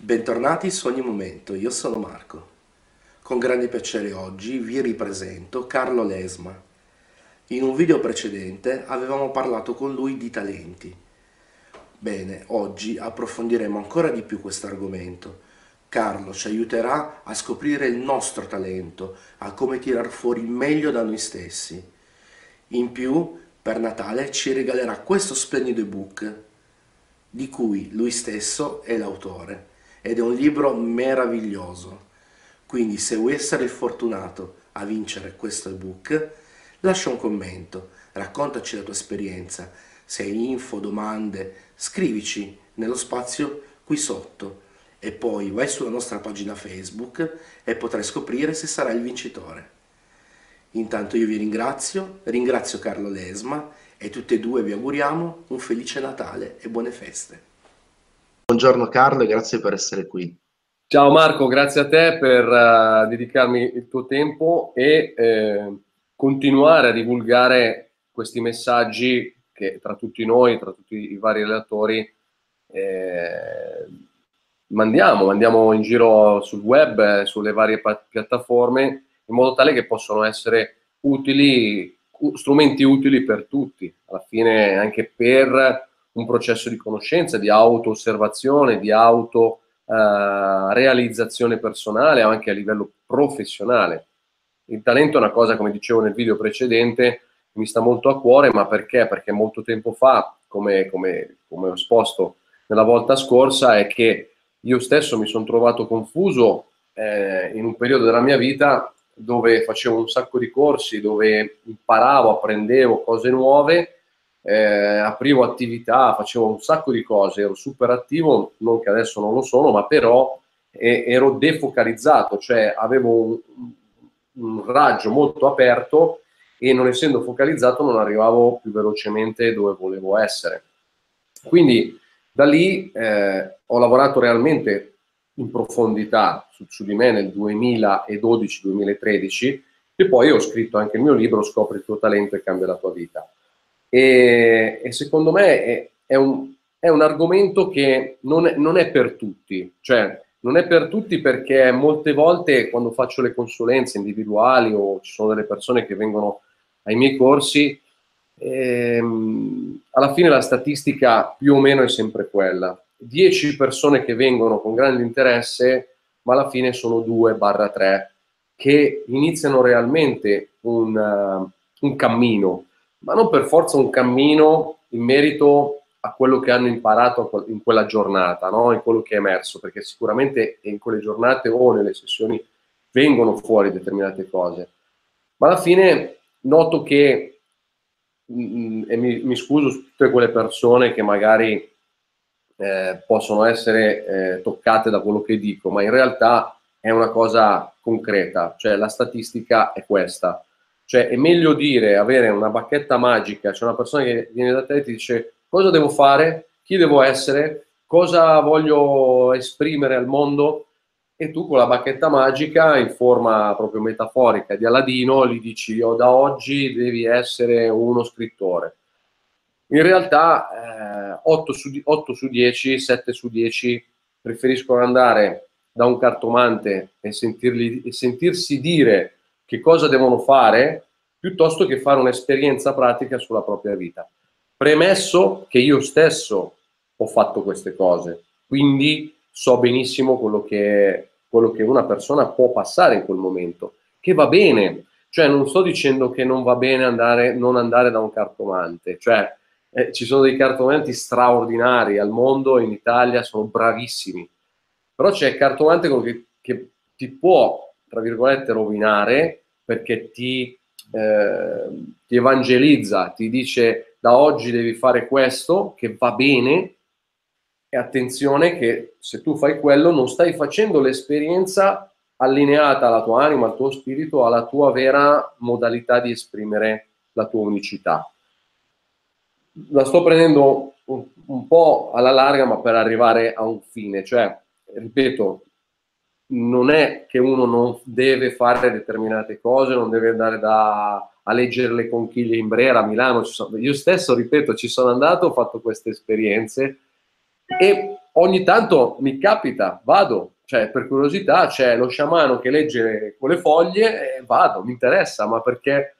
Bentornati su ogni momento, io sono Marco. Con grande piacere oggi vi ripresento Carlo Lesma. In un video precedente avevamo parlato con lui di talenti. Bene, oggi approfondiremo ancora di più questo argomento. Carlo ci aiuterà a scoprire il nostro talento, a come tirar fuori meglio da noi stessi. In più, per Natale ci regalerà questo splendido ebook di cui lui stesso è l'autore ed è un libro meraviglioso. Quindi se vuoi essere fortunato a vincere questo ebook, lascia un commento, raccontaci la tua esperienza, se hai info, domande, scrivici nello spazio qui sotto e poi vai sulla nostra pagina Facebook e potrai scoprire se sarai il vincitore. Intanto io vi ringrazio, ringrazio Carlo Lesma e tutti e due vi auguriamo un felice Natale e buone feste. Buongiorno Carlo e grazie per essere qui. Ciao Marco, grazie a te per uh, dedicarmi il tuo tempo e eh, continuare a divulgare questi messaggi che tra tutti noi, tra tutti i vari relatori, eh, mandiamo, mandiamo in giro sul web, sulle varie piattaforme, in modo tale che possano essere utili, strumenti utili per tutti, alla fine anche per un processo di conoscenza, di auto-osservazione, di auto-realizzazione uh, personale, anche a livello professionale. Il talento è una cosa, come dicevo nel video precedente, mi sta molto a cuore, ma perché? Perché molto tempo fa, come, come, come ho esposto nella volta scorsa, è che io stesso mi sono trovato confuso eh, in un periodo della mia vita dove facevo un sacco di corsi, dove imparavo, apprendevo cose nuove eh, aprivo attività, facevo un sacco di cose, ero super attivo, non che adesso non lo sono, ma però eh, ero defocalizzato, cioè avevo un, un, raggio molto aperto e non essendo focalizzato non arrivavo più velocemente dove volevo essere. Quindi da lì eh, ho lavorato realmente in profondità su, su di me nel 2012-2013 e poi ho scritto anche il mio libro Scopri il tuo talento e cambia la tua vita. E, e secondo me è, è, un, è, un, argomento che non è, non è per tutti, cioè non è per tutti perché molte volte quando faccio le consulenze individuali o ci sono delle persone che vengono ai miei corsi, ehm, alla fine la statistica più o meno è sempre quella. 10 persone che vengono con grande interesse, ma alla fine sono 2-3 che iniziano realmente un, uh, un cammino ma non per forza un cammino in merito a quello che hanno imparato in quella giornata, no? in quello che è emerso, perché sicuramente in quelle giornate o nelle sessioni vengono fuori determinate cose. Ma alla fine noto che, mm, e mi, mi, scuso su tutte quelle persone che magari eh, possono essere eh, toccate da quello che dico, ma in realtà è una cosa concreta, cioè la statistica è questa cioè è meglio dire, avere una bacchetta magica, c'è una persona che viene da te e ti dice cosa devo fare, chi devo essere, cosa voglio esprimere al mondo? E tu con la bacchetta magica in forma proprio metaforica di Aladino gli dici io da oggi devi essere uno scrittore. In realtà eh, 8, su, 8 su 10, 7 su 10 preferiscono andare da un cartomante e, sentirli, e sentirsi dire che cosa devono fare piuttosto che fare un'esperienza pratica sulla propria vita. Premesso che io stesso ho fatto queste cose, quindi so benissimo quello che, quello che una persona può passare in quel momento, che va bene, cioè non sto dicendo che non va bene andare, non andare da un cartomante, cioè eh, ci sono dei cartomanti straordinari al mondo, in Italia sono bravissimi, però c'è il cartomante che, che ti può, tra virgolette, rovinare perché ti, eh, ti evangelizza, ti dice da oggi devi fare questo, che va bene, e attenzione che se tu fai quello non stai facendo l'esperienza allineata alla tua anima, al tuo spirito, alla tua vera modalità di esprimere la tua unicità. La sto prendendo un, un po' alla larga, ma per arrivare a un fine, cioè, ripeto, non è che uno non deve fare determinate cose, non deve andare da, a leggere le conchiglie in Brera a Milano. Io stesso, ripeto, ci sono andato, ho fatto queste esperienze e ogni tanto mi capita, vado, cioè per curiosità c'è lo sciamano che legge con le foglie e vado, mi interessa, ma perché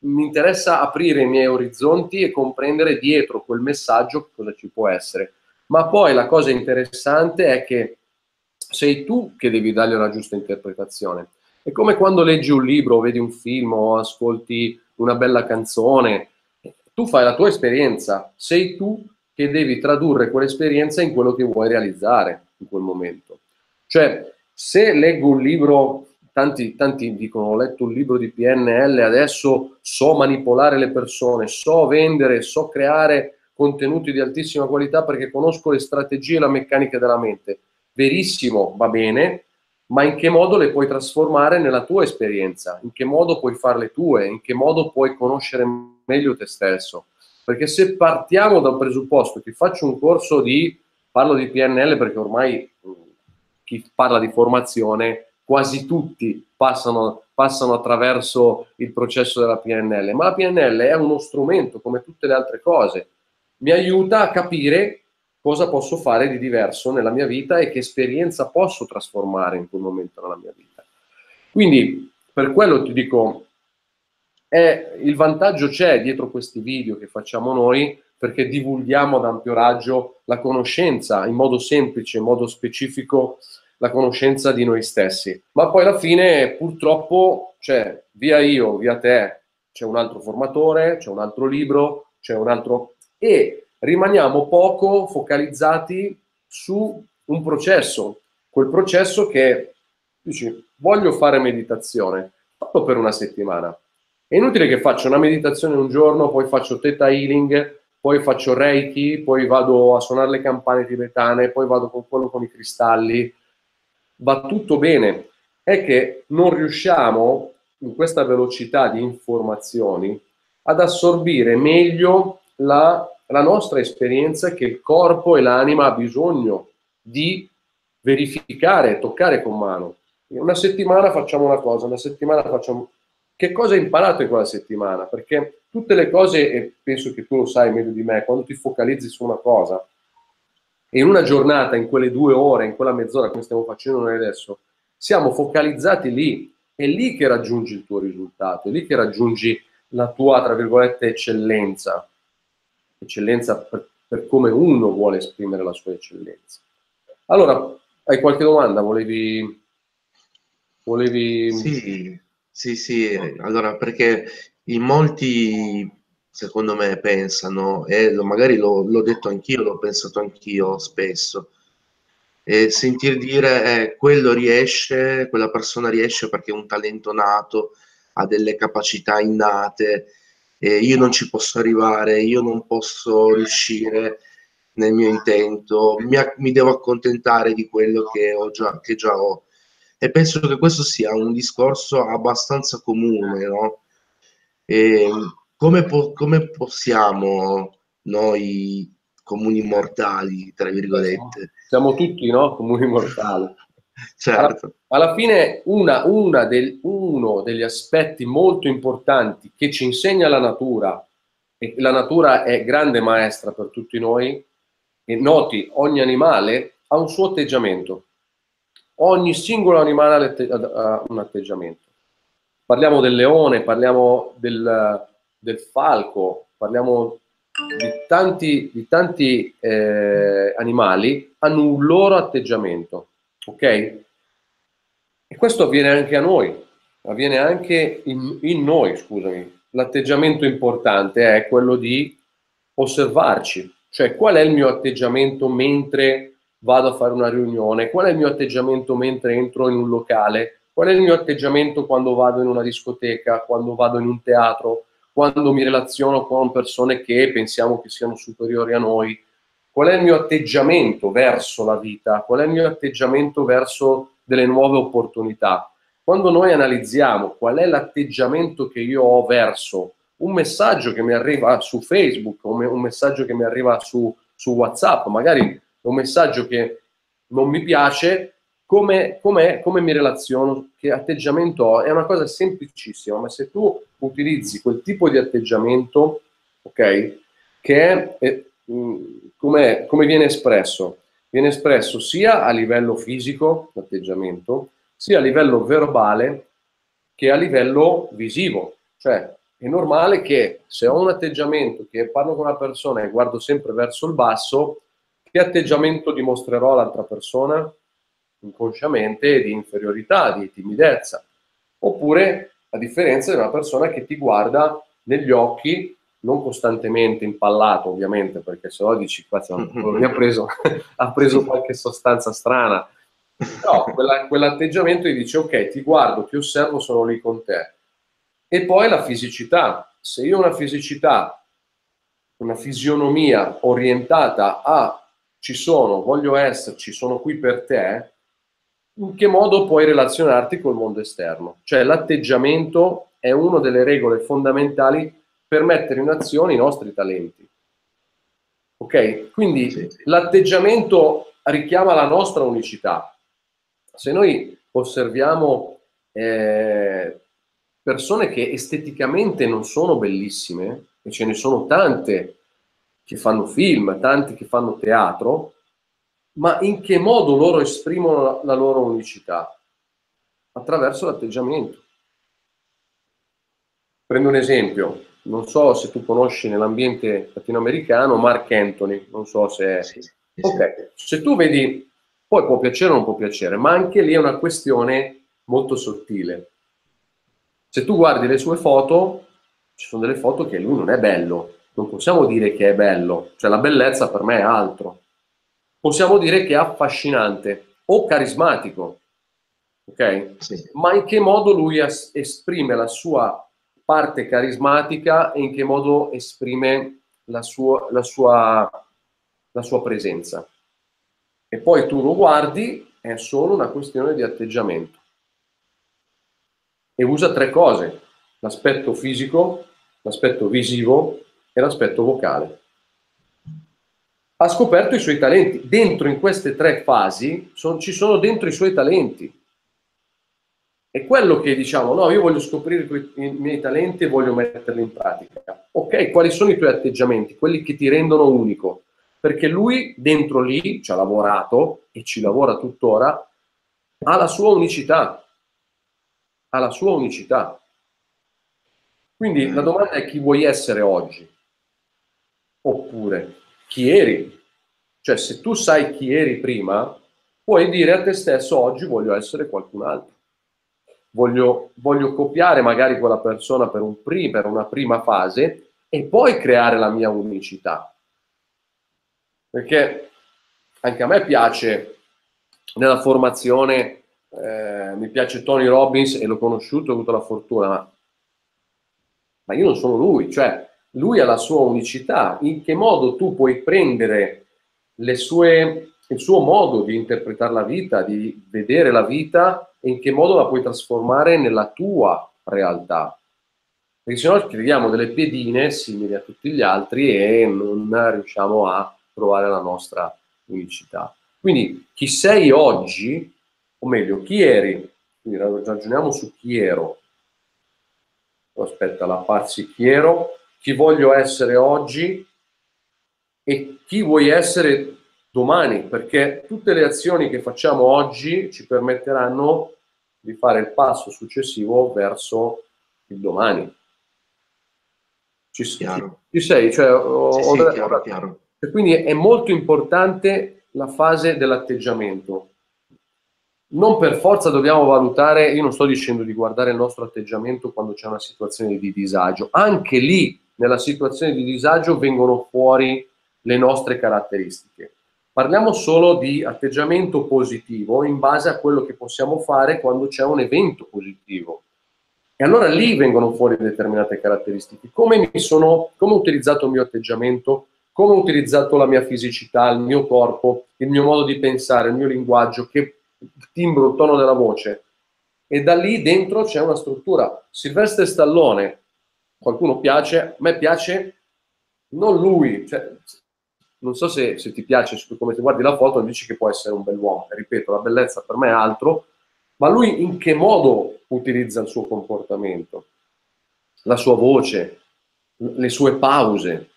mi interessa aprire i miei orizzonti e comprendere dietro quel messaggio cosa ci può essere. Ma poi la cosa interessante è che sei tu che devi dargli una giusta interpretazione. È come quando leggi un libro, vedi un film o ascolti una bella canzone, tu fai la tua esperienza, sei tu che devi tradurre quell'esperienza in quello che vuoi realizzare in quel momento. Cioè, se leggo un libro, tanti, tanti dicono ho letto un libro di PNL, adesso so manipolare le persone, so vendere, so creare contenuti di altissima qualità perché conosco le strategie e la meccanica della mente. Verissimo, va bene, ma in che modo le puoi trasformare nella tua esperienza? In che modo puoi farle tue? In che modo puoi conoscere meglio te stesso? Perché se partiamo dal presupposto che faccio un corso di, parlo di PNL perché ormai chi parla di formazione, quasi tutti passano, passano attraverso il processo della PNL, ma la PNL è uno strumento come tutte le altre cose, mi aiuta a capire cosa posso fare di diverso nella mia vita e che esperienza posso trasformare in quel momento nella mia vita. Quindi per quello ti dico, è, il vantaggio c'è dietro questi video che facciamo noi perché divulghiamo ad ampio raggio la conoscenza in modo semplice, in modo specifico, la conoscenza di noi stessi. Ma poi alla fine purtroppo, cioè, via io, via te, c'è un altro formatore, c'è un altro libro, c'è un altro... e rimaniamo poco focalizzati su un processo, quel processo che dici voglio fare meditazione, fatto per una settimana, è inutile che faccia una meditazione un giorno, poi faccio theta healing, poi faccio reiki, poi vado a suonare le campane tibetane, poi vado con quello con i cristalli. Va tutto bene. È che non riusciamo, in questa velocità di informazioni, ad assorbire meglio la, la nostra esperienza che il corpo e l'anima ha bisogno di verificare, toccare con mano. Una settimana facciamo una cosa, una settimana facciamo che cosa hai imparato in quella settimana? Perché tutte le cose, e penso che tu lo sai meglio di me, quando ti focalizzi su una cosa, e in una giornata, in quelle due ore, in quella mezz'ora, come stiamo facendo noi adesso, siamo focalizzati lì, è lì che raggiungi il tuo risultato, è lì che raggiungi la tua, tra virgolette, eccellenza. Eccellenza per, per come uno vuole esprimere la sua eccellenza. Allora, hai qualche domanda? Volevi... Volevi... Sì. Sì, sì, allora perché in molti, secondo me, pensano, e magari l'ho, l'ho detto anch'io, l'ho pensato anch'io spesso, e sentir dire eh, quello riesce, quella persona riesce perché è un talento nato, ha delle capacità innate, e io non ci posso arrivare, io non posso riuscire nel mio intento, mi, mi devo accontentare di quello che, ho già, che già ho e penso che questo sia un discorso abbastanza comune, no? E come, po- come possiamo noi comuni mortali, tra virgolette? Siamo tutti, no? Comuni mortali. Certo. Alla, alla fine una, una del, uno degli aspetti molto importanti che ci insegna la natura, e la natura è grande maestra per tutti noi, e noti, ogni animale ha un suo atteggiamento ogni singolo animale ha un atteggiamento. Parliamo del leone, parliamo del, del falco, parliamo di tanti, di tanti eh, animali, hanno un loro atteggiamento, ok? E questo avviene anche a noi, avviene anche in, in noi, scusami. L'atteggiamento importante è quello di osservarci, cioè qual è il mio atteggiamento mentre vado a fare una riunione, qual è il mio atteggiamento mentre entro in un locale, qual è il mio atteggiamento quando vado in una discoteca, quando vado in un teatro, quando mi relaziono con persone che pensiamo che siano superiori a noi, qual è il mio atteggiamento verso la vita, qual è il mio atteggiamento verso delle nuove opportunità. Quando noi analizziamo qual è l'atteggiamento che io ho verso un messaggio che mi arriva su Facebook, un messaggio che mi arriva su, su WhatsApp, magari un messaggio che non mi piace, come, come, come mi relaziono, che atteggiamento ho, è una cosa semplicissima, ma se tu utilizzi quel tipo di atteggiamento, ok, che è, è come, come viene espresso, viene espresso sia a livello fisico, l'atteggiamento, sia a livello verbale che a livello visivo. Cioè, è normale che se ho un atteggiamento che parlo con una persona e guardo sempre verso il basso, che atteggiamento dimostrerò all'altra persona? Inconsciamente di inferiorità, di timidezza. Oppure, a differenza di una persona che ti guarda negli occhi non costantemente impallato ovviamente perché se no dici qua mi ha preso, ha preso qualche sostanza strana. No, quella, quell'atteggiamento gli dice ok ti guardo, ti osservo, sono lì con te. E poi la fisicità. Se io ho una fisicità una fisionomia orientata a ci sono, voglio esserci, sono qui per te in che modo puoi relazionarti col mondo esterno? Cioè l'atteggiamento è una delle regole fondamentali per mettere in azione i nostri talenti. Ok? Quindi sì, sì. l'atteggiamento richiama la nostra unicità. Se noi osserviamo eh, persone che esteticamente non sono bellissime, e ce ne sono tante che fanno film, tanti che fanno teatro, ma in che modo loro esprimono la loro unicità? Attraverso l'atteggiamento. Prendo un esempio, non so se tu conosci nell'ambiente latinoamericano Mark Anthony, non so se... Sì, sì, ok, se tu vedi, poi può piacere o non può piacere, ma anche lì è una questione molto sottile. Se tu guardi le sue foto, ci sono delle foto che lui non è bello, non possiamo dire che è bello, cioè la bellezza per me è altro. Possiamo dire che è affascinante o carismatico, ok? Sì. Ma in che modo lui esprime la sua parte carismatica e in che modo esprime la sua, la sua, la sua presenza. E poi tu lo guardi, è solo una questione di atteggiamento. E usa tre cose, l'aspetto fisico, l'aspetto visivo e l'aspetto vocale. Ha scoperto i suoi talenti. Dentro in queste tre fasi son, ci sono dentro i suoi talenti. È quello che diciamo, no, io voglio scoprire i miei talenti e voglio metterli in pratica. Ok, quali sono i tuoi atteggiamenti? Quelli che ti rendono unico. Perché lui dentro lì ci ha lavorato e ci lavora tuttora, ha la sua unicità. Ha la sua unicità. Quindi la domanda è chi vuoi essere oggi? Oppure chi eri? Cioè se tu sai chi eri prima, puoi dire a te stesso oggi voglio essere qualcun altro voglio, voglio copiare magari quella persona per, un pri, per una prima fase e poi creare la mia unicità. Perché anche a me piace nella formazione, eh, mi piace Tony Robbins e l'ho conosciuto, ho avuto la fortuna, ma, ma io non sono lui, cioè lui ha la sua unicità, in che modo tu puoi prendere sue, il suo modo di interpretare la vita, di vedere la vita e in che modo la puoi trasformare nella tua realtà. Perché se no scriviamo delle piedine simili a tutti gli altri e non riusciamo a trovare la nostra unicità. Quindi chi sei oggi, o meglio, chi eri, quindi ragioniamo su chi ero. Aspetta, la parsi chi ero, chi voglio essere oggi e chi vuoi essere domani, perché tutte le azioni che facciamo oggi ci permetteranno di fare il passo successivo verso il domani. Ci, ci, ci sei? Cioè, ho, sì, sì, chiaro, chiaro. Quindi è molto importante la fase dell'atteggiamento. Non per forza dobbiamo valutare, io non sto dicendo di guardare il nostro atteggiamento quando c'è una situazione di disagio, anche lì nella situazione di disagio vengono fuori le nostre caratteristiche. Parliamo solo di atteggiamento positivo in base a quello che possiamo fare quando c'è un evento positivo. E allora lì vengono fuori determinate caratteristiche. Come, sono, come ho utilizzato il mio atteggiamento, come ho utilizzato la mia fisicità, il mio corpo, il mio modo di pensare, il mio linguaggio, che timbro, il tono della voce. E da lì dentro c'è una struttura. Silvestre Stallone, qualcuno piace, a me piace non lui, cioè, non so se, se ti piace, come ti guardi la foto, dici che può essere un bell'uomo. Ripeto, la bellezza per me è altro, ma lui in che modo utilizza il suo comportamento, la sua voce, le sue pause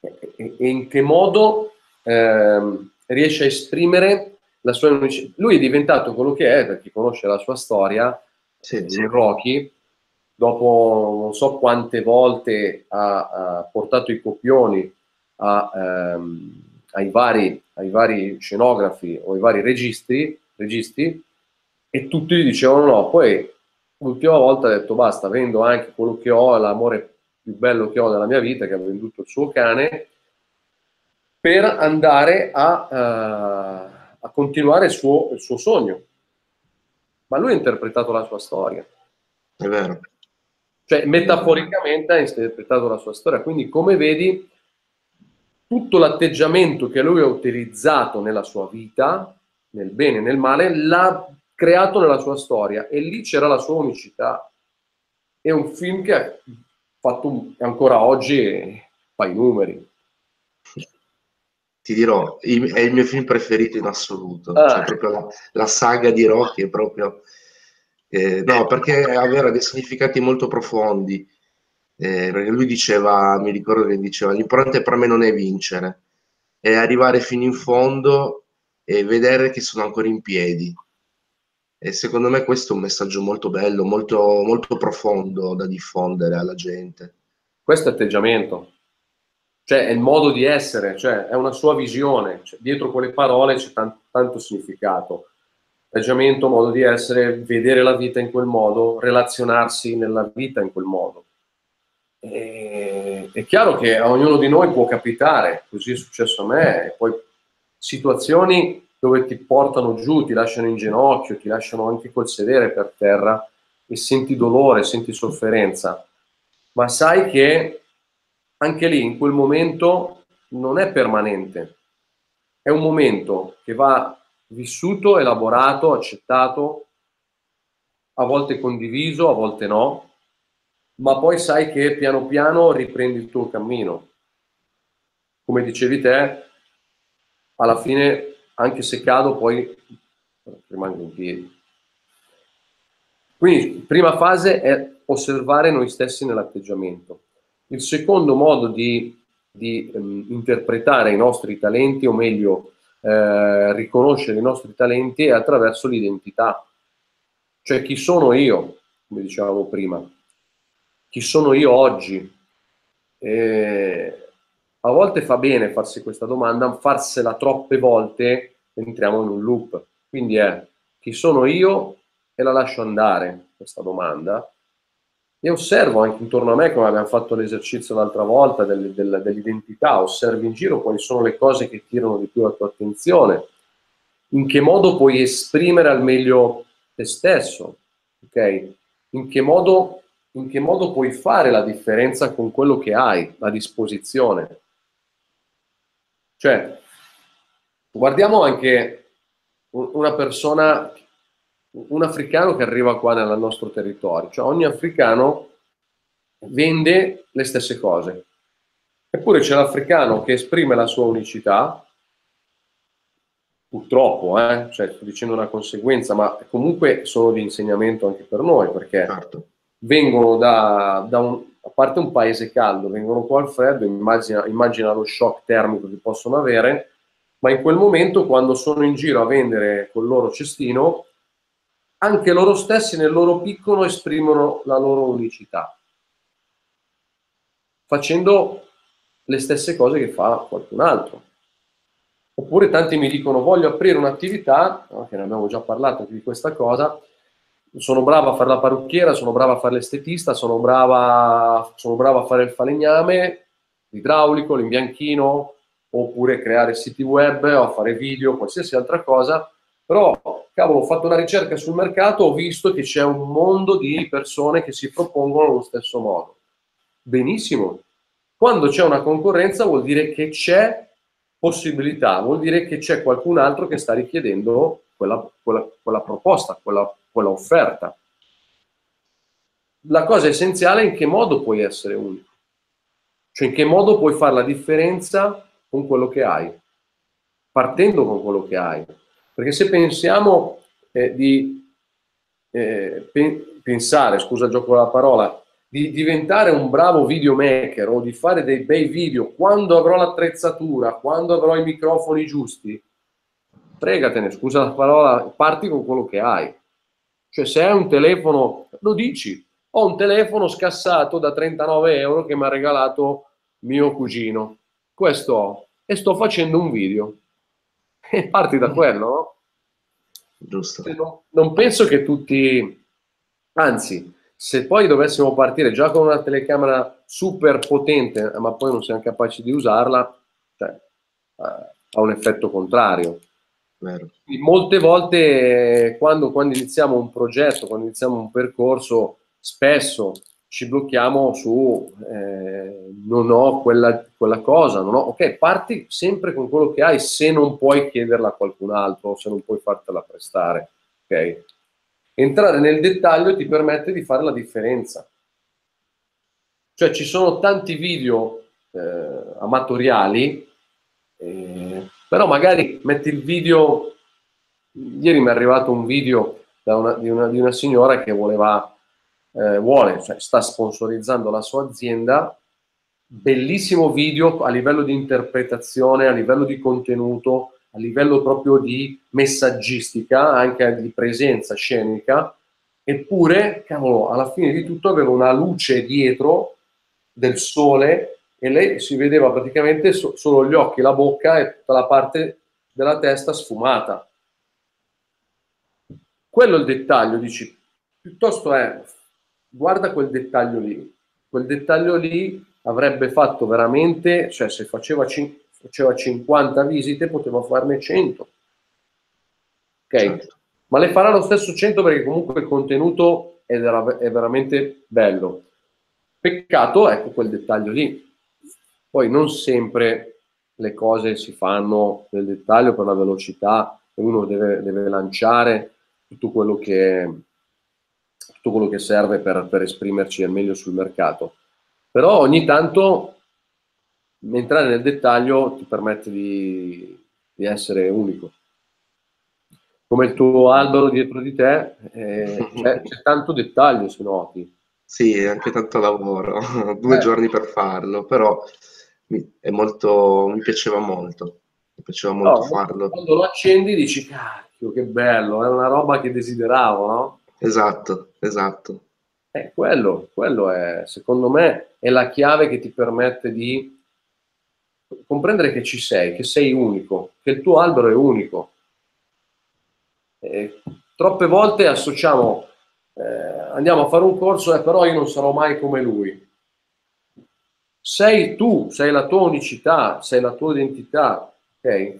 e, in che modo eh, riesce a esprimere la sua unicità. Lui è diventato quello che è, per chi conosce la sua storia, sì, sì. Rocky, dopo non so quante volte ha, ha portato i copioni a, ehm, ai, vari, ai, vari, scenografi o ai vari registri, registi e tutti gli dicevano no, poi l'ultima volta ha detto basta, vendo anche quello che ho, l'amore più bello che ho nella mia vita, che ha venduto il suo cane, per andare a, uh, a continuare il suo, il suo sogno. Ma lui ha interpretato la sua storia. È vero. Cioè, metaforicamente ha interpretato la sua storia. Quindi, come vedi, tutto l'atteggiamento che lui ha utilizzato nella sua vita, nel bene e nel male, l'ha creato nella sua storia e lì c'era la sua unicità. È un film che ha fatto ancora oggi fa i numeri. Ti dirò, è il mio film preferito in assoluto. Ah. Cioè, proprio la, la, saga di Rocky è proprio... Eh, no, perché aveva dei significati molto profondi. Eh, perché lui diceva, mi ricordo che diceva, l'importante per me non è vincere, è arrivare fino in fondo e vedere che sono ancora in piedi. E secondo me questo è un messaggio molto bello, molto, molto profondo da diffondere alla gente. Questo atteggiamento, cioè è il modo di essere, cioè è una sua visione, cioè, dietro quelle parole c'è tanto, tanto significato. Atteggiamento, modo di essere, vedere la vita in quel modo, relazionarsi nella vita in quel modo. E, è chiaro che a ognuno di noi può capitare, così è successo a me, poi situazioni dove ti portano giù, ti lasciano in ginocchio, ti lasciano anche col sedere per terra e senti dolore, senti sofferenza, ma sai che anche lì in quel momento non è permanente, è un momento che va vissuto, elaborato, accettato, a volte condiviso, a volte no, ma poi sai che piano piano riprendi il tuo cammino. Come dicevi te, alla fine anche se cado poi rimango in piedi. Quindi, prima fase è osservare noi stessi nell'atteggiamento. Il secondo modo di, di um, interpretare i nostri talenti, o meglio, eh, riconoscere i nostri talenti, è attraverso l'identità. Cioè, chi sono io, come dicevamo prima? Chi sono io oggi? Eh, a volte fa bene farsi questa domanda, farsela troppe volte entriamo in un loop. Quindi è chi sono io e la lascio andare, questa domanda, e osservo anche intorno a me, come abbiamo fatto l'esercizio l'altra volta, del, del, dell'identità, osservi in giro quali sono le cose che tirano di più la tua attenzione, in che modo puoi esprimere al meglio te stesso, ok? In che modo, in che modo puoi fare la differenza con quello che hai a disposizione. Cioè, guardiamo anche una persona, un africano che arriva qua nel nostro territorio, cioè ogni africano vende le stesse cose. Eppure c'è l'africano che esprime la sua unicità, purtroppo, eh? cioè, sto dicendo una conseguenza, ma comunque sono di insegnamento anche per noi, perché certo. Vengono da, da un, a parte un paese caldo, vengono qua al freddo, immagina, immagina lo shock termico che possono avere, ma in quel momento quando sono in giro a vendere col loro cestino, anche loro stessi nel loro piccolo esprimono la loro unicità, facendo le stesse cose che fa qualcun altro. Oppure tanti mi dicono voglio aprire un'attività, che ne abbiamo già parlato di questa cosa, sono brava a fare la parrucchiera, sono brava a fare l'estetista, sono brava, sono brava a fare il falegname, l'idraulico, l'imbianchino, oppure creare siti web o fare video, qualsiasi altra cosa, però cavolo, ho fatto una ricerca sul mercato, ho visto che c'è un mondo di persone che si propongono allo stesso modo. Benissimo. Quando c'è una concorrenza vuol dire che c'è possibilità, vuol dire che c'è qualcun altro che sta richiedendo quella, quella, quella proposta, quella, quella offerta. La cosa essenziale è in che modo puoi essere unico, cioè in che modo puoi fare la differenza con quello che hai, partendo con quello che hai. Perché se pensiamo eh, di eh, pe- pensare, scusa gioco della parola, di diventare un bravo videomaker o di fare dei bei video quando avrò l'attrezzatura, quando avrò i microfoni giusti, fregatene, scusa la parola, parti con quello che hai. Cioè se hai un telefono, lo dici, ho un telefono scassato da 39 euro che mi ha regalato mio cugino, questo ho, e sto facendo un video. E parti da quello, no? Giusto. Non, non penso che tutti, anzi, se poi dovessimo partire già con una telecamera super potente, ma poi non siamo capaci di usarla, cioè, eh, ha un effetto contrario. Vero. Molte volte quando, quando, iniziamo un progetto, quando iniziamo un percorso, spesso ci blocchiamo su eh, non ho quella, quella cosa, non ho, ok, parti sempre con quello che hai se non puoi chiederla a qualcun altro, se non puoi fartela prestare, ok? Entrare nel dettaglio ti permette di fare la differenza. Cioè ci sono tanti video eh, amatoriali eh, però magari metti il video, ieri mi è arrivato un video una, di, una, di, una, signora che voleva, eh, vuole, cioè sta sponsorizzando la sua azienda, bellissimo video a livello di interpretazione, a livello di contenuto, a livello proprio di messaggistica, anche di presenza scenica, eppure, cavolo, alla fine di tutto aveva una luce dietro del sole e lei si vedeva praticamente so, solo gli occhi, la bocca e tutta la parte della testa sfumata. Quello è il dettaglio, dici, piuttosto è, guarda quel dettaglio lì, quel dettaglio lì avrebbe fatto veramente, cioè se faceva, faceva 50 visite poteva farne 100. Ok? Certo. Ma le farà lo stesso 100 perché comunque il contenuto è, è veramente bello. Peccato, ecco quel dettaglio lì. Poi non sempre le cose si fanno nel dettaglio per la velocità e uno deve, deve lanciare tutto quello, che, tutto quello che serve per, per esprimerci al meglio sul mercato. Però ogni tanto entrare nel dettaglio ti permette di, di essere unico. Come il tuo albero dietro di te, eh, c'è, c'è, tanto dettaglio se noti. Sì, anche tanto lavoro, due eh. giorni per farlo, però mi, molto, mi piaceva molto, mi piaceva molto no, farlo. Quando lo accendi dici, cacchio, che bello, è una roba che desideravo, no? Esatto, esatto. Eh, quello, quello è, secondo me, è la chiave che ti permette di comprendere che ci sei, che sei unico, che il tuo albero è unico. E troppe volte associamo, eh, andiamo a fare un corso, e eh, però io non sarò mai come lui sei tu, sei la tua unicità, sei la tua identità, ok?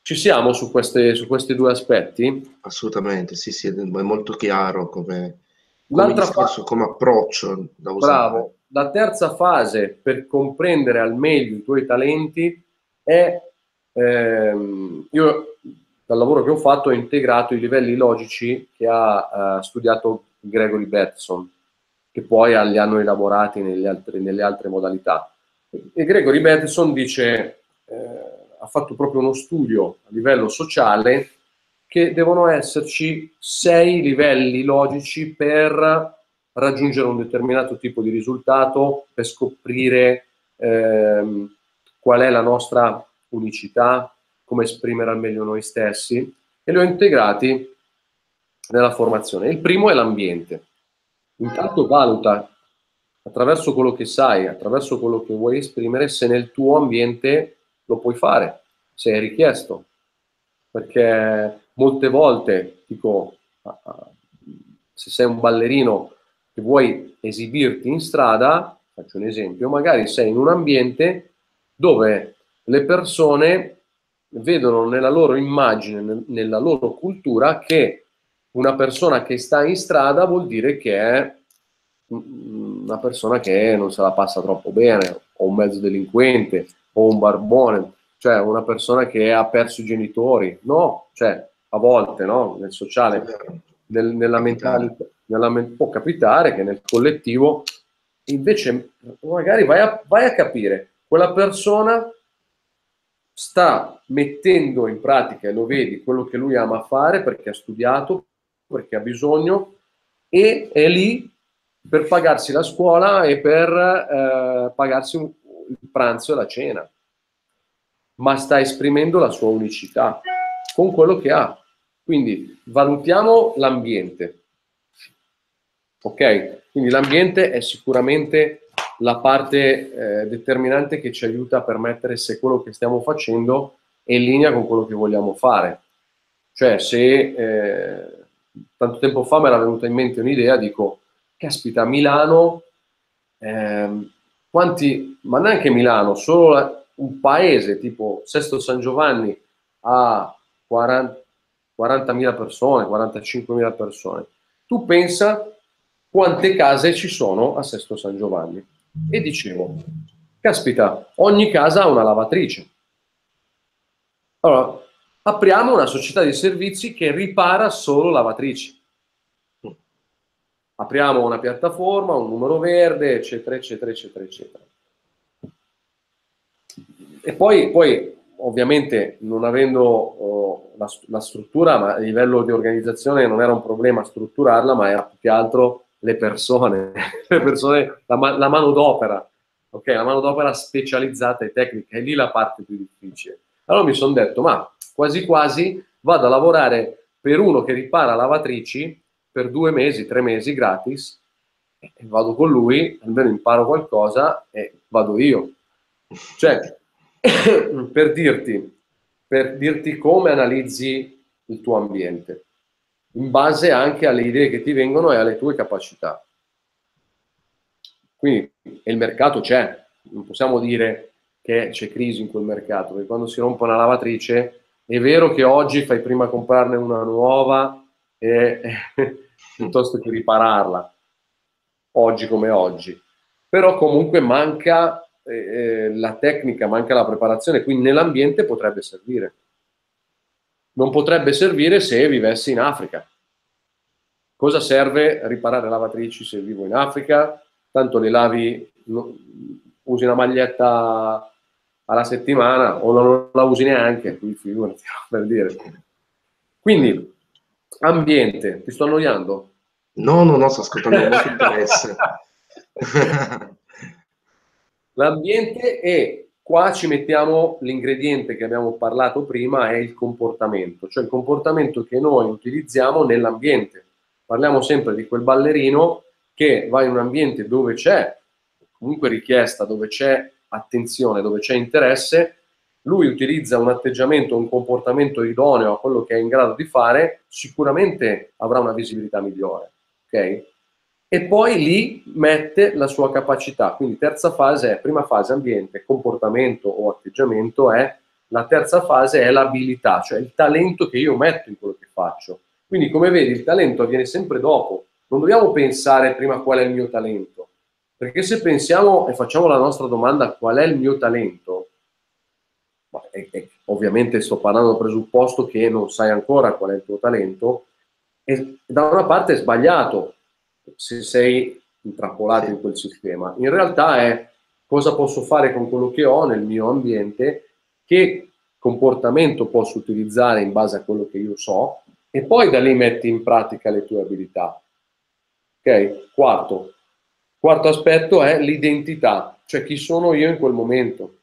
Ci siamo su, queste, su questi due aspetti? Assolutamente, sì, sì, è molto chiaro come, come, discorso, come approccio da usare. Bravo. La terza fase per comprendere al meglio i tuoi talenti è, ehm, io dal lavoro che ho fatto ho integrato i livelli logici che ha uh, studiato Gregory Bateson che poi li hanno elaborati nelle altre, nelle altre modalità. E Gregory Bateson dice, eh, ha fatto proprio uno studio a livello sociale che devono esserci sei livelli logici per raggiungere un determinato tipo di risultato, per scoprire ehm, qual è la nostra unicità, come esprimere al meglio noi stessi, e li ho integrati nella formazione. Il primo è l'ambiente intanto valuta attraverso quello che sai, attraverso quello che vuoi esprimere, se nel tuo ambiente lo puoi fare, se è richiesto. Perché molte volte, dico, se sei un ballerino che vuoi esibirti in strada, faccio un esempio, magari sei in un ambiente dove le persone vedono nella loro immagine, nella loro cultura che una persona che sta in strada vuol dire che è una persona che non se la passa troppo bene, o un mezzo delinquente, o un barbone, cioè una persona che ha perso i genitori. No, cioè a volte no? nel sociale, nel, nella mentalità, nella, può capitare che nel collettivo invece magari vai a, vai a capire, quella persona sta mettendo in pratica, e lo vedi, quello che lui ama fare perché ha studiato, perché ha bisogno e è lì per pagarsi la scuola e per eh, pagarsi un, il pranzo e la cena. ma sta esprimendo la sua unicità con quello che ha. Quindi valutiamo l'ambiente. Ok? Quindi l'ambiente è sicuramente la parte eh, determinante che ci aiuta a permettere se quello che stiamo facendo è in linea con quello che vogliamo fare. Cioè, se eh, tanto tempo fa mi era venuta in mente un'idea, dico, caspita, Milano, eh, quanti, ma neanche Milano, solo un paese tipo Sesto San Giovanni ha 40, 40.000 persone, 45.000 persone. Tu pensa quante case ci sono a Sesto San Giovanni. E dicevo, caspita, ogni casa ha una lavatrice. Allora, apriamo una società di servizi che ripara solo lavatrici. Apriamo una piattaforma, un numero verde, eccetera, eccetera, eccetera, eccetera. E poi, poi ovviamente, non avendo oh, la, la, struttura, ma a livello di organizzazione non era un problema strutturarla, ma era più che altro le persone, le persone la, la mano d'opera, ok? La mano d'opera specializzata e tecnica, è lì la parte più difficile. Allora mi sono detto, ma quasi quasi vado a lavorare per uno che ripara lavatrici per due mesi, tre mesi gratis, e vado con lui, almeno imparo qualcosa e vado io. Cioè, per dirti, per dirti come analizzi il tuo ambiente in base anche alle idee che ti vengono e alle tue capacità. Quindi il mercato c'è, non possiamo dire che c'è crisi in quel mercato, perché quando si rompe una lavatrice è vero che oggi fai prima comprarne una nuova e, piuttosto che ripararla, oggi come oggi. Però comunque manca eh, eh, la tecnica, manca la preparazione, quindi nell'ambiente potrebbe servire non potrebbe servire se vivessi in Africa. Cosa serve riparare lavatrici se vivo in Africa? Tanto le lavi, usi una maglietta alla settimana o non la usi neanche, quindi figurati, per dire. Quindi, ambiente, ti sto annoiando? No, no, no, sto ascoltando molto interesse. L'ambiente è Qua ci mettiamo l'ingrediente che abbiamo parlato prima, è il comportamento, cioè il comportamento che noi utilizziamo nell'ambiente. Parliamo sempre di quel ballerino che va in un ambiente dove c'è comunque richiesta, dove c'è attenzione, dove c'è interesse, lui utilizza un atteggiamento, un comportamento idoneo a quello che è in grado di fare, sicuramente avrà una visibilità migliore. Okay? e poi lì mette la sua capacità. Quindi terza fase è, prima fase ambiente, comportamento o atteggiamento è, la terza fase è l'abilità, cioè il talento che io metto in quello che faccio. Quindi come vedi il talento avviene sempre dopo, non dobbiamo pensare prima qual è il mio talento, perché se pensiamo e facciamo la nostra domanda qual è il mio talento, e, e, ovviamente sto parlando del presupposto che non sai ancora qual è il tuo talento, e da una parte è sbagliato, se sei intrappolato in quel sistema. In realtà è cosa posso fare con quello che ho nel mio ambiente, che comportamento posso utilizzare in base a quello che io so e poi da lì metti in pratica le tue abilità. Ok? Quarto. Quarto aspetto è l'identità, cioè chi sono io in quel momento,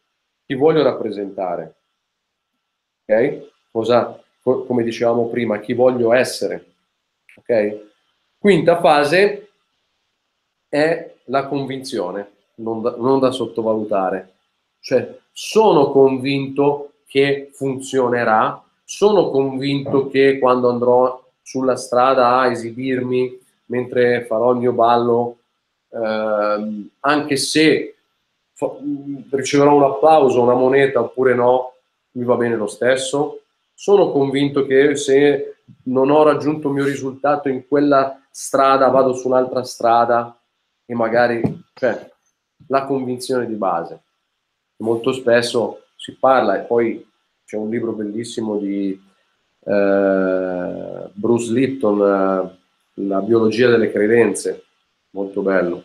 chi voglio rappresentare. Ok? Cosa, come dicevamo prima, chi voglio essere. Ok? Quinta fase è la convinzione, non da, non da sottovalutare. Cioè, sono convinto che funzionerà, sono convinto che quando andrò sulla strada a esibirmi mentre farò il mio ballo, eh, anche se fa- riceverò un applauso, una moneta oppure no, mi va bene lo stesso. Sono convinto che se non ho raggiunto il mio risultato in quella strada, vado su un'altra strada e magari, cioè, la convinzione di base. Molto spesso si parla, e poi c'è un libro bellissimo di eh, Bruce Lipton, La biologia delle credenze, molto bello.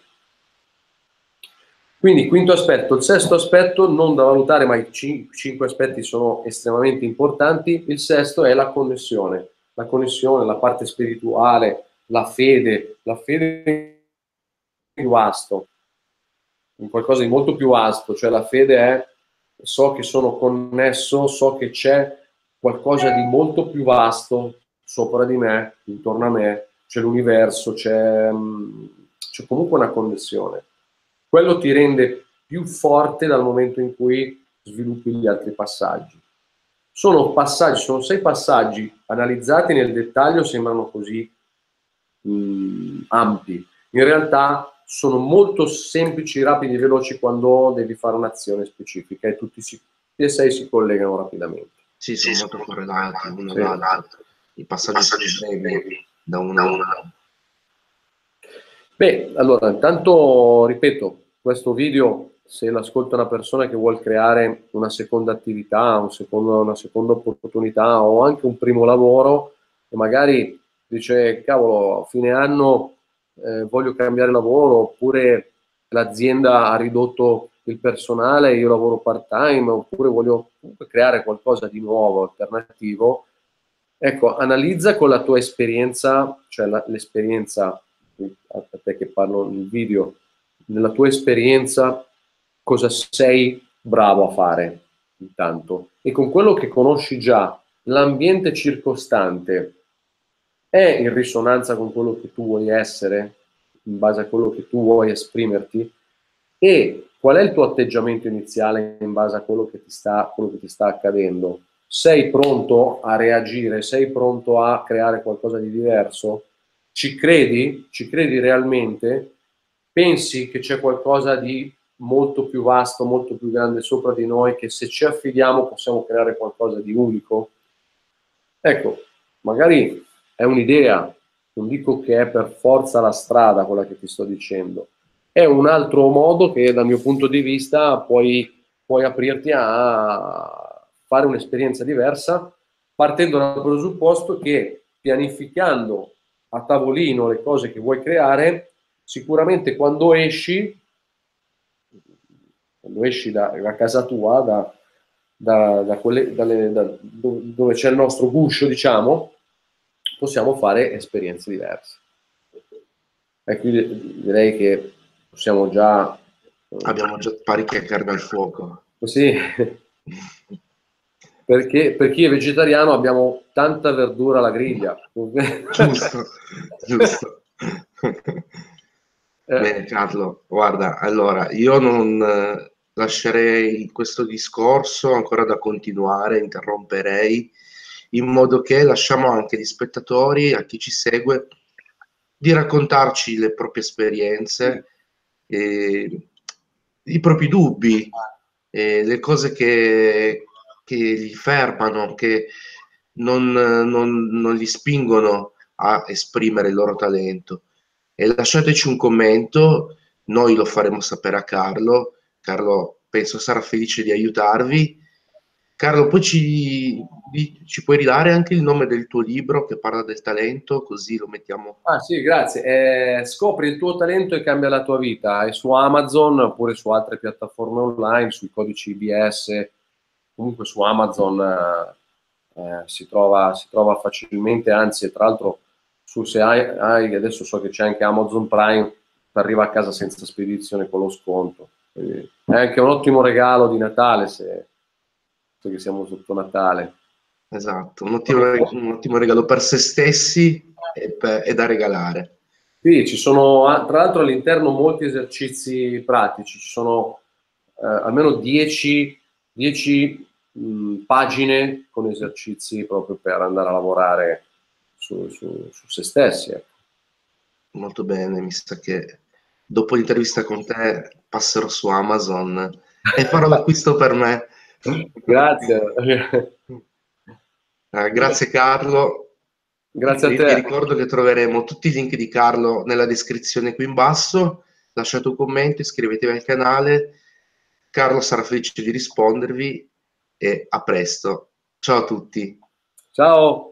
Quindi, quinto aspetto. Il sesto aspetto, non da valutare, ma i cinque aspetti sono estremamente importanti. Il sesto è la connessione. La connessione, la parte spirituale, la fede, la fede più vasto, in qualcosa di molto più vasto, cioè la fede è so che sono connesso, so che c'è qualcosa di molto più vasto sopra di me, intorno a me, c'è l'universo, c'è, c'è comunque una connessione. Quello ti rende più forte dal momento in cui sviluppi gli altri passaggi. Sono passaggi, sono sei passaggi analizzati nel dettaglio, sembrano così mh, mm, ampi. In realtà sono molto semplici, rapidi e veloci quando devi fare un'azione specifica e tutti si, e sei si collegano rapidamente. Sì, sono sì, molto correlati uno sì. dall'altro. I passaggi, passaggi sono brevi da una a una. Beh, allora, intanto, ripeto, questo video, se l'ascolta una persona che vuole creare una seconda attività, un secondo, una seconda opportunità o anche un primo lavoro, e magari dice, cavolo, a fine anno eh, voglio cambiare lavoro, oppure l'azienda ha ridotto il personale, io lavoro part time, oppure voglio comunque creare qualcosa di nuovo, alternativo, ecco, analizza con la tua esperienza, cioè la, l'esperienza, a te che parlo nel video, nella tua esperienza cosa sei bravo a fare intanto e con quello che conosci già, l'ambiente circostante è in risonanza con quello che tu vuoi essere, in base a quello che tu vuoi esprimerti e qual è il tuo atteggiamento iniziale in base a quello che ti sta, che ti sta accadendo. Sei pronto a reagire? Sei pronto a creare qualcosa di diverso? Ci credi? Ci credi realmente? pensi che c'è qualcosa di molto più vasto, molto più grande sopra di noi, che se ci affidiamo possiamo creare qualcosa di unico? Ecco, magari è un'idea, non dico che è per forza la strada quella che ti sto dicendo, è un altro modo che dal mio punto di vista puoi, puoi aprirti a fare un'esperienza diversa partendo dal presupposto che pianificando a tavolino le cose che vuoi creare sicuramente quando esci, quando esci da, da casa tua, da, da, da quelle, dalle, da, dove c'è il nostro guscio, diciamo, possiamo fare esperienze diverse. E quindi direi che possiamo già... Abbiamo già parecchie carne al fuoco. Sì, perché per chi è vegetariano abbiamo tanta verdura alla griglia. giusto, giusto. Eh. Bene Carlo, guarda, allora io non eh, lascerei questo discorso ancora da continuare, interromperei in modo che lasciamo anche agli spettatori, a chi ci segue, di raccontarci le proprie esperienze, eh, i propri dubbi, eh, le cose che, che li fermano, che non, non, non li spingono a esprimere il loro talento e lasciateci un commento, noi lo faremo sapere a Carlo, Carlo penso sarà felice di aiutarvi. Carlo, poi ci, ci puoi ridare anche il nome del tuo libro che parla del talento, così lo mettiamo. Ah sì, grazie. Eh, scopri il tuo talento e cambia la tua vita. È su Amazon oppure su altre piattaforme online, sui codici IBS, comunque su Amazon eh, eh, si, trova, si trova facilmente, anzi tra l'altro su se hai, hai, adesso so che c'è anche Amazon Prime, arriva a casa senza spedizione con lo sconto. Quindi è anche un ottimo regalo di Natale se, se siamo sotto Natale. Esatto, un ottimo, un ottimo regalo per se stessi e, per, e da regalare. Sì, ci sono tra l'altro all'interno molti esercizi pratici, ci sono eh, almeno 10, 10 mh, pagine con esercizi proprio per andare a lavorare su, su, su se stessi. Ecco. Molto bene, mi sa che dopo l'intervista con te passerò su Amazon e farò l'acquisto per me. Grazie. Eh, grazie Carlo. Grazie a te. Ti ricordo che troveremo tutti i link di Carlo nella descrizione qui in basso. Lasciate un commento, iscrivetevi al canale. Carlo sarà felice di rispondervi e a presto. Ciao a tutti. Ciao.